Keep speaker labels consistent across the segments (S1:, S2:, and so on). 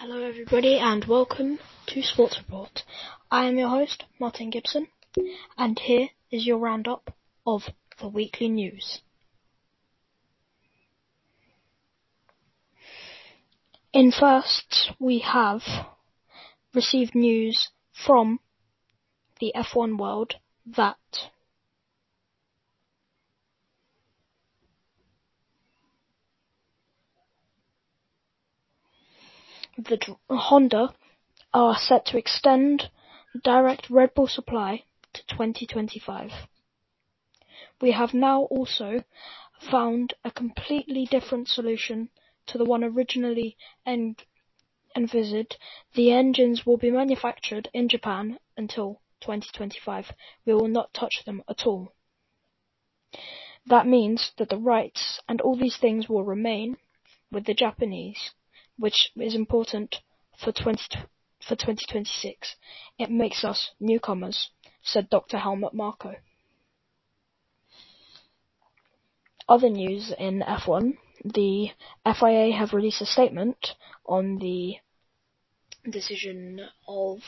S1: Hello everybody and welcome to Sports Report. I am your host, Martin Gibson, and here is your roundup of the weekly news. In first, we have received news from the F1 world that that Honda are set to extend direct Red Bull supply to 2025. We have now also found a completely different solution to the one originally en- envisaged. The engines will be manufactured in Japan until 2025. We will not touch them at all. That means that the rights and all these things will remain with the Japanese which is important for 20, for 2026. It makes us newcomers, said Dr. Helmut Marko. Other news in F1, the FIA have released a statement on the decision of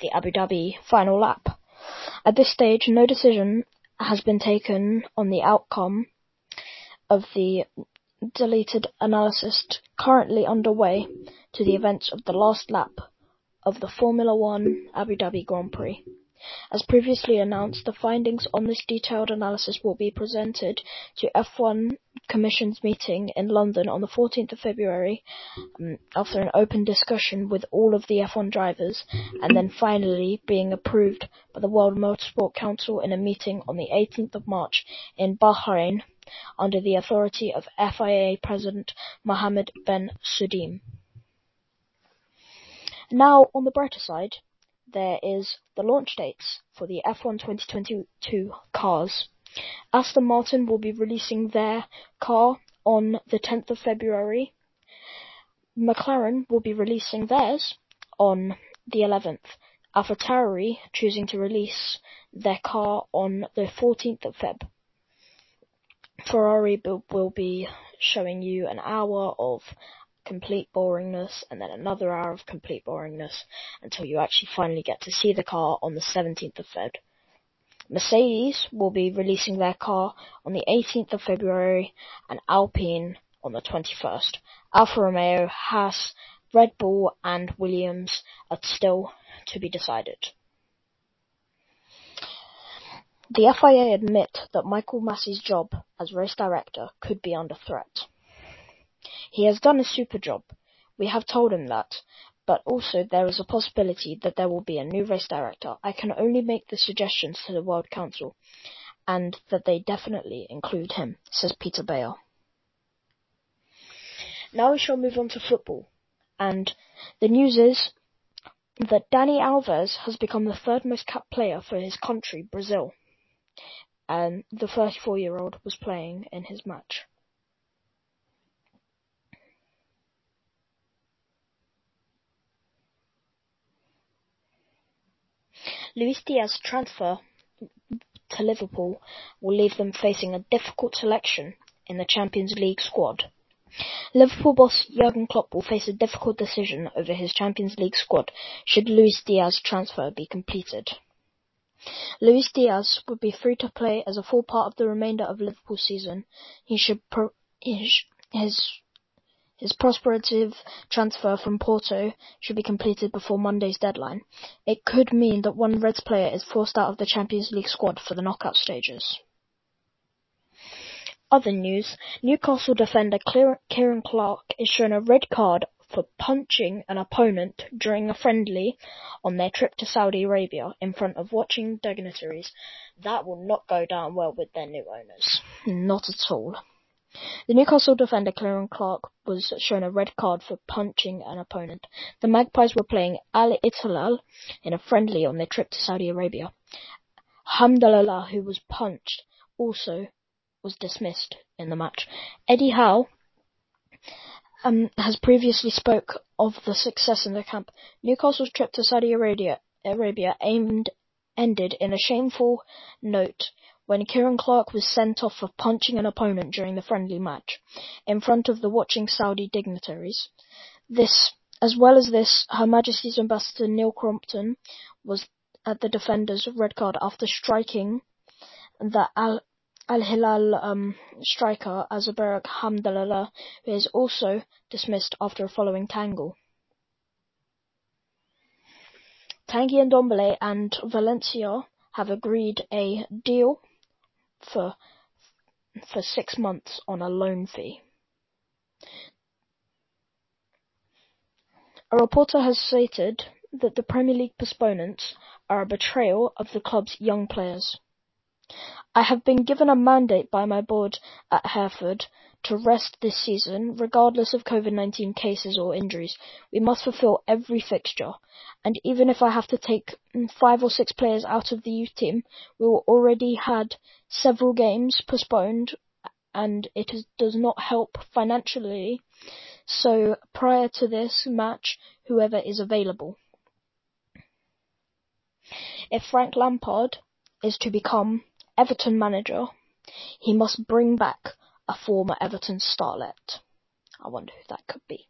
S1: the Abu Dhabi final lap. At this stage, no decision has been taken on the outcome of the deleted analysis currently underway to the events of the last lap of the Formula One Abu Dhabi Grand Prix. As previously announced, the findings on this detailed analysis will be presented to F1 Commission's meeting in London on the 14th of February um, after an open discussion with all of the F1 drivers and then finally being approved by the World Motorsport Council in a meeting on the 18th of March in Bahrain under the authority of FIA President Mohammed Ben Sulayem. Now, on the brighter side, there is the launch dates for the F1 2022 cars. Aston Martin will be releasing their car on the 10th of February. McLaren will be releasing theirs on the 11th. AlphaTauri choosing to release their car on the 14th of Feb. Ferrari will be showing you an hour of complete boringness and then another hour of complete boringness until you actually finally get to see the car on the 17th of Feb. Mercedes will be releasing their car on the 18th of February and Alpine on the 21st. Alfa Romeo, Haas, Red Bull and Williams are still to be decided. The FIA admit that Michael Masi's job as race director could be under threat. He has done a super job. We have told him that. But also there is a possibility that there will be a new race director. I can only make the suggestions to the World Council and that they definitely include him, says Peter Bayer. Now we shall move on to football. And the news is that Dani Alves has become the third most capped player for his country, Brazil and the 34 year old was playing in his match. Luis Diaz's transfer to Liverpool will leave them facing a difficult selection in the Champions League squad. Liverpool boss Jurgen Klopp will face a difficult decision over his Champions League squad should Luis Diaz's transfer be completed. Luis Diaz would be free to play as a full part of the remainder of Liverpool's season. He should pro- his, his his prospective transfer from Porto should be completed before Monday's deadline. It could mean that one Reds player is forced out of the Champions League squad for the knockout stages. Other news, Newcastle defender Ciaran Clark is shown a red card for punching an opponent during a friendly on their trip to Saudi Arabia in front of watching dignitaries. That will not go down well with their new owners. Not at all. The Newcastle defender Ciaran Clark was shown a red card for punching an opponent. The Magpies were playing Al Ittihad in a friendly on their trip to Saudi Arabia. Hamdallah, who was punched, also was dismissed in the match. Eddie Howe um, has previously spoke of the success in the camp. Newcastle's trip to Saudi Arabia, Arabia aimed, ended in a shameful note when Ciaran Clark was sent off for punching an opponent during the friendly match in front of the watching Saudi dignitaries. This As well as this, Her Majesty's Ambassador Neil Crompton was at the defender's red card after striking the Al Hilal um, striker Abderrazak Hamdallah, who is also dismissed after a following tangle. Tanguy Ndombele and Valencia have agreed a deal for for six months on a loan fee. A reporter has stated that the Premier League postponements are a betrayal of the club's young players. I have been given a mandate by my board at Hereford to rest this season, regardless of COVID-19 cases or injuries. We must fulfill every fixture, and even if I have to take mm, five or six players out of the youth team, we already had several games postponed, and it is, does not help financially. So prior to this match, whoever is available. If Frank Lampard is to become Everton manager, he must bring back a former Everton starlet. I wonder who that could be.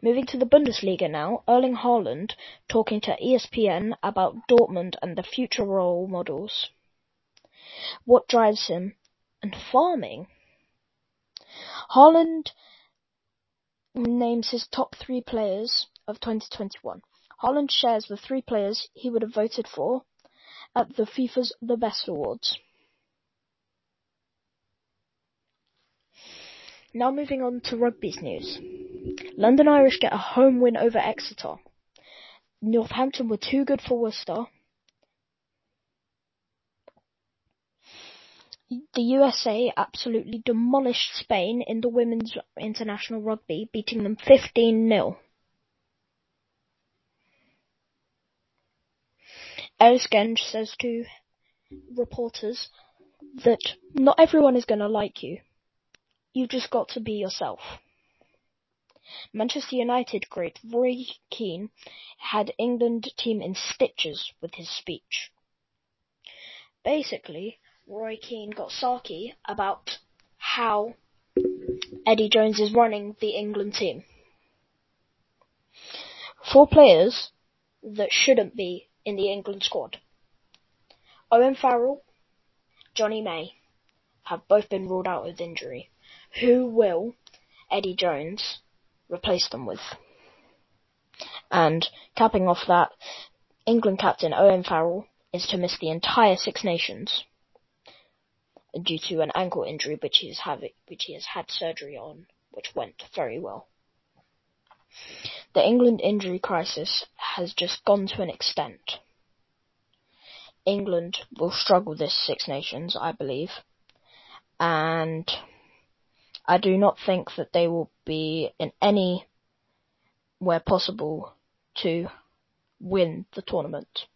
S1: Moving to the Bundesliga now, Erling Haaland talking to ESPN about Dortmund and the future role models. What drives him? And farming. Haaland names his top three players of 2021. Haaland shares the three players he would have voted for at the FIFA's The Best Awards. Now moving on to rugby's news. London Irish get a home win over Exeter. Northampton were too good for Worcester. The USA absolutely demolished Spain in the women's international rugby, beating them 15-0. Ellis Genge says to reporters that not everyone is going to like you. You've just got to be yourself. Manchester United great Roy Keane had England team in stitches with his speech. Basically, Roy Keane got sarky about how Eddie Jones is running the England team. Four players that shouldn't be in the England squad. Owen Farrell, Jonny May have both been ruled out with injury. Who will Eddie Jones replace them with? And capping off that, England captain Owen Farrell is to miss the entire Six Nations due to an ankle injury which he has, have, which he has had surgery on, which went very well. The England injury crisis has just gone to an extent. England will struggle this Six Nations, I believe, and I do not think that they will be in any where possible to win the tournament.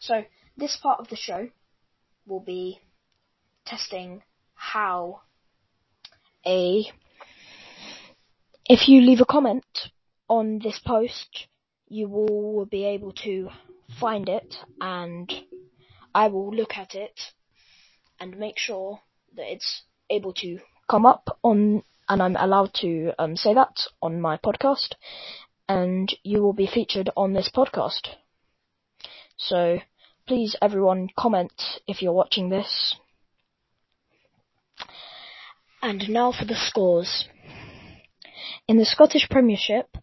S1: So this part of the show will be testing how a if you leave a comment on this post you will be able to find it and I will look at it and make sure that it's able to come up on and I'm allowed to um, say that on my podcast and you will be featured on this podcast. So please everyone comment if you're watching this and now for the scores. In the Scottish Premiership,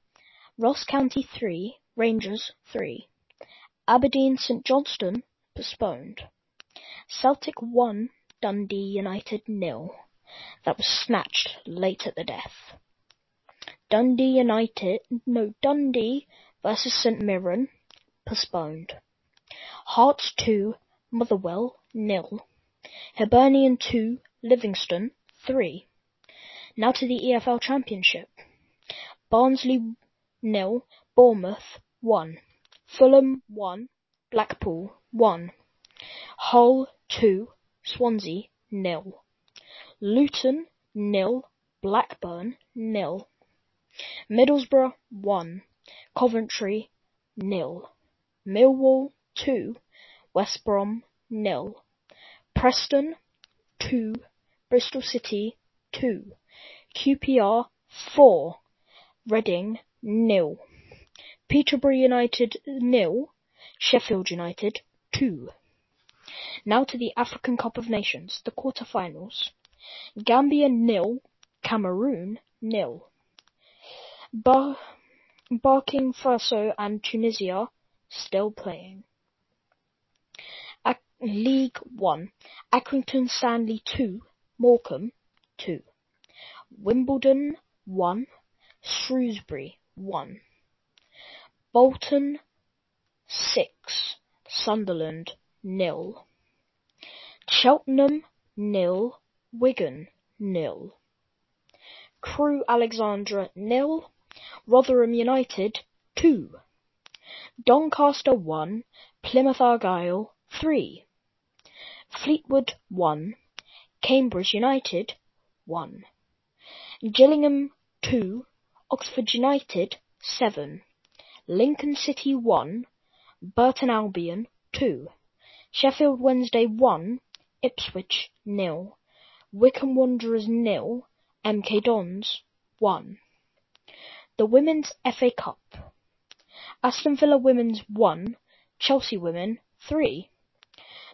S1: Ross County 3, Rangers 3. Aberdeen St Johnstone postponed. Celtic 1, Dundee United nil. That was snatched late at the death. Dundee United, no, Dundee versus St Mirren postponed. Hearts 2, Motherwell nil. Hibernian 2, Livingston 3. Now to the EFL Championship. Barnsley nil, Bournemouth 1. Fulham 1, Blackpool 1. Hull 2, Swansea nil. Luton nil, Blackburn nil. Middlesbrough 1, Coventry nil. Millwall 2, West Brom nil. Preston 2, Bristol City 2, QPR 4, Reading nil, Peterborough United nil, Sheffield United 2. Now to the African Cup of Nations, the quarter-finals. Gambia nil, Cameroon nil. Bar- Burkina Faso and Tunisia still playing. League One: Accrington Stanley two, Morecambe two, Wimbledon one, Shrewsbury one, Bolton six, Sunderland nil, Cheltenham nil, Wigan nil, Crewe Alexandra nil, Rotherham United two, Doncaster one, Plymouth Argyle three. Fleetwood 1, Cambridge United 1, Gillingham 2, Oxford United 7, Lincoln City 1, Burton Albion 2, Sheffield Wednesday 1, Ipswich 0, Wycombe Wanderers 0, MK Dons 1. The Women's FA Cup. Aston Villa Women's 1, Chelsea Women 3.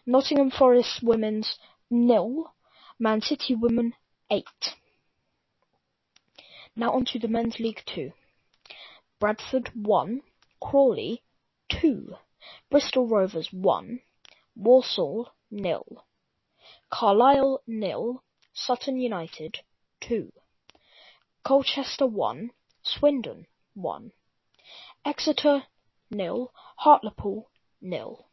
S1: Nottingham Forest Women's nil, Man City Women eight. Now on to the Men's League Two. Bradford one, Crawley two, Bristol Rovers one, Walsall nil, Carlisle nil, Sutton United two, Colchester one, Swindon one, Exeter nil, Hartlepool nil.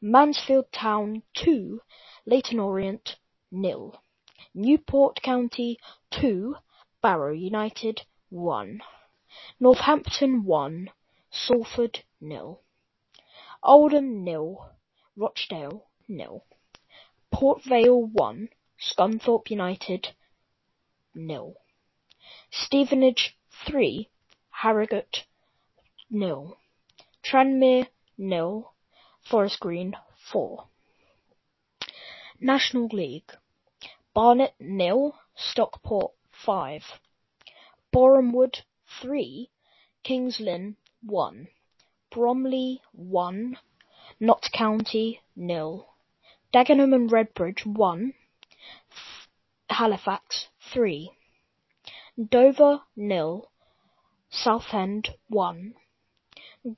S1: Mansfield Town 2, Leyton Orient nil, Newport County 2, Barrow United 1, Northampton 1, Salford nil, Oldham nil, Rochdale nil, Port Vale 1, Scunthorpe United nil, Stevenage 3, Harrogate nil, Tranmere nil, Forest Green 4. National League Barnet nil, Stockport 5. Borehamwood 3, Kings Lynn 1. Bromley 1, Notts County nil. Dagenham and Redbridge 1. Halifax 3. Dover nil, Southend 1.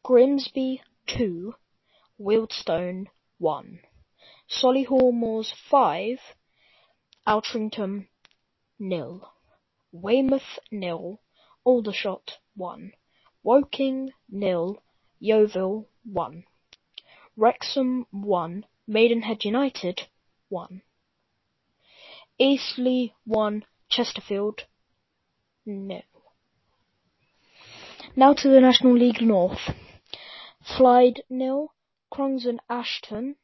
S1: Grimsby 2, Wealdstone one, Solihull Moors five, Altrincham nil, Weymouth nil, Aldershot one, Woking nil, Yeovil one, Wrexham one, Maidenhead United one, Eastleigh one, Chesterfield nil. Now to the National League North. Clyde nil, Crongs and Ashton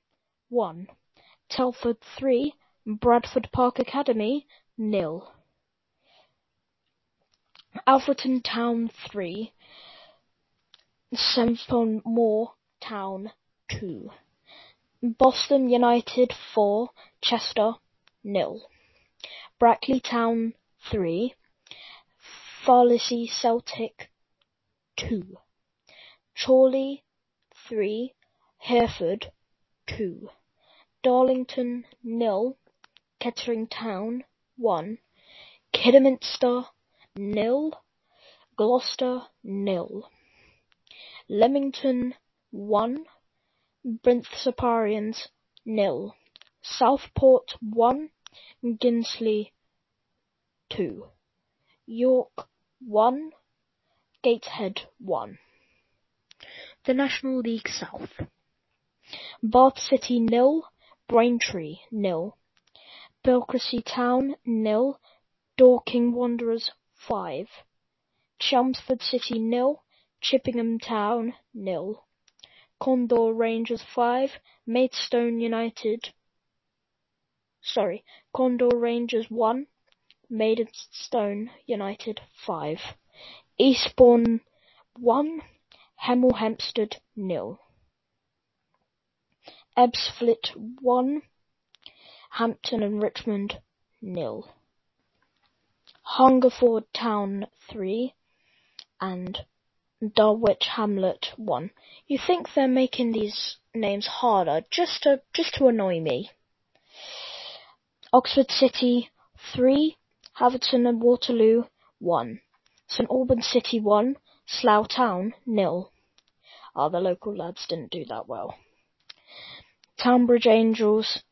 S1: one, Telford three, Bradford Park Academy nil, Alfreton Town three, Sempon Moor Town two, Boston United four, Chester nil, Brackley Town three, Farley Celtic two, Chorley three, Hereford two, Darlington nil, Kettering Town one, Kidderminster nil, Gloucester nil, Leamington one, Brinthsaparians nil, Southport one, Guinsley two, York one, Gateshead one. The National League South. Bath City nil, Braintree nil, Belcrysty Town nil, Dorking Wanderers five, Chelmsford City nil, Chippenham Town nil, Condor Rangers five, Maidstone United sorry, Condor Rangers one, Maidstone United five, Eastbourne one, Hemel Hempstead nil. Ebbsfleet one, Hampton and Richmond nil. Hungerford Town 3 and Dulwich Hamlet 1. You think they're making these names harder just to just to annoy me. Oxford City 3, Haverton and Waterloo 1. St Albans City 1, Slough Town nil. Ah, the local lads didn't do that well. Tonbridge Angels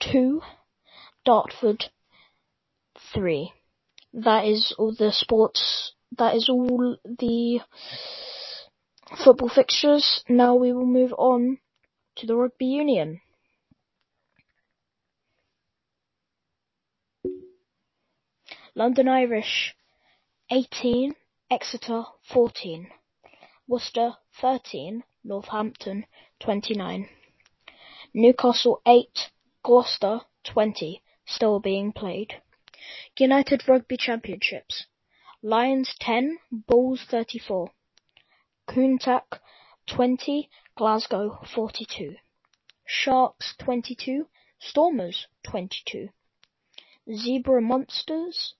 S1: 2, Dartford 3. That is all the sports, that is all the football fixtures. Now we will move on to the rugby union. London Irish 18, Exeter 14, Worcester 13, Northampton 29, Newcastle 8, Gloucester 20, still being played. United Rugby Championships Lions 10, Bulls 34, Connacht 20, Glasgow 42, Sharks 22, Stormers 22, Zebra Monsters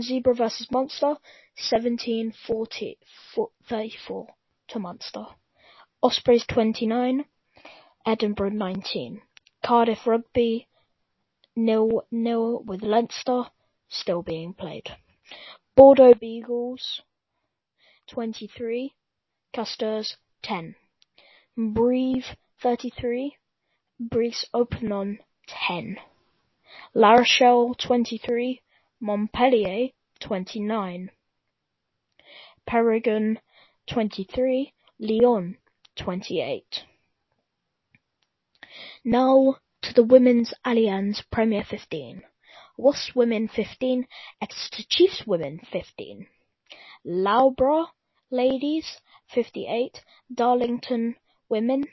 S1: Zebra vs Munster, 17 40, 34 to Munster. Ospreys 29, Edinburgh 19. Cardiff Rugby nil nil with Leinster still being played. Bordeaux Bègles 23, Castors 10. Brive 33, Brice Open 10. La Rochelle 23, Montpellier twenty-nine, Péregon twenty-three, Lyon twenty-eight. Now to the Women's Allianz Premier 15. Wasps Women 15, Exeter Chiefs Women 15. Loughborough Ladies 58, Darlington Women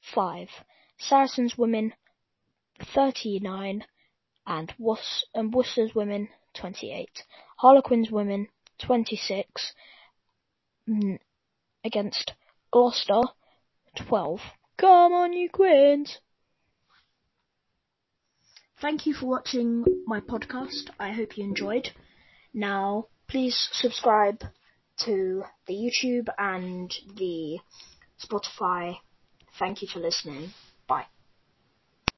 S1: 5, Saracens Women 39, and Worcester's women 28. Harlequins women 26 mm, against Gloucester 12. Come on, you Quins! Thank you for watching my podcast. I hope you enjoyed. Now, please subscribe to the YouTube and the Spotify. Thank you for listening. Bye.